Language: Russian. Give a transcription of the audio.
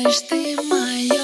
Знаешь, ты моя.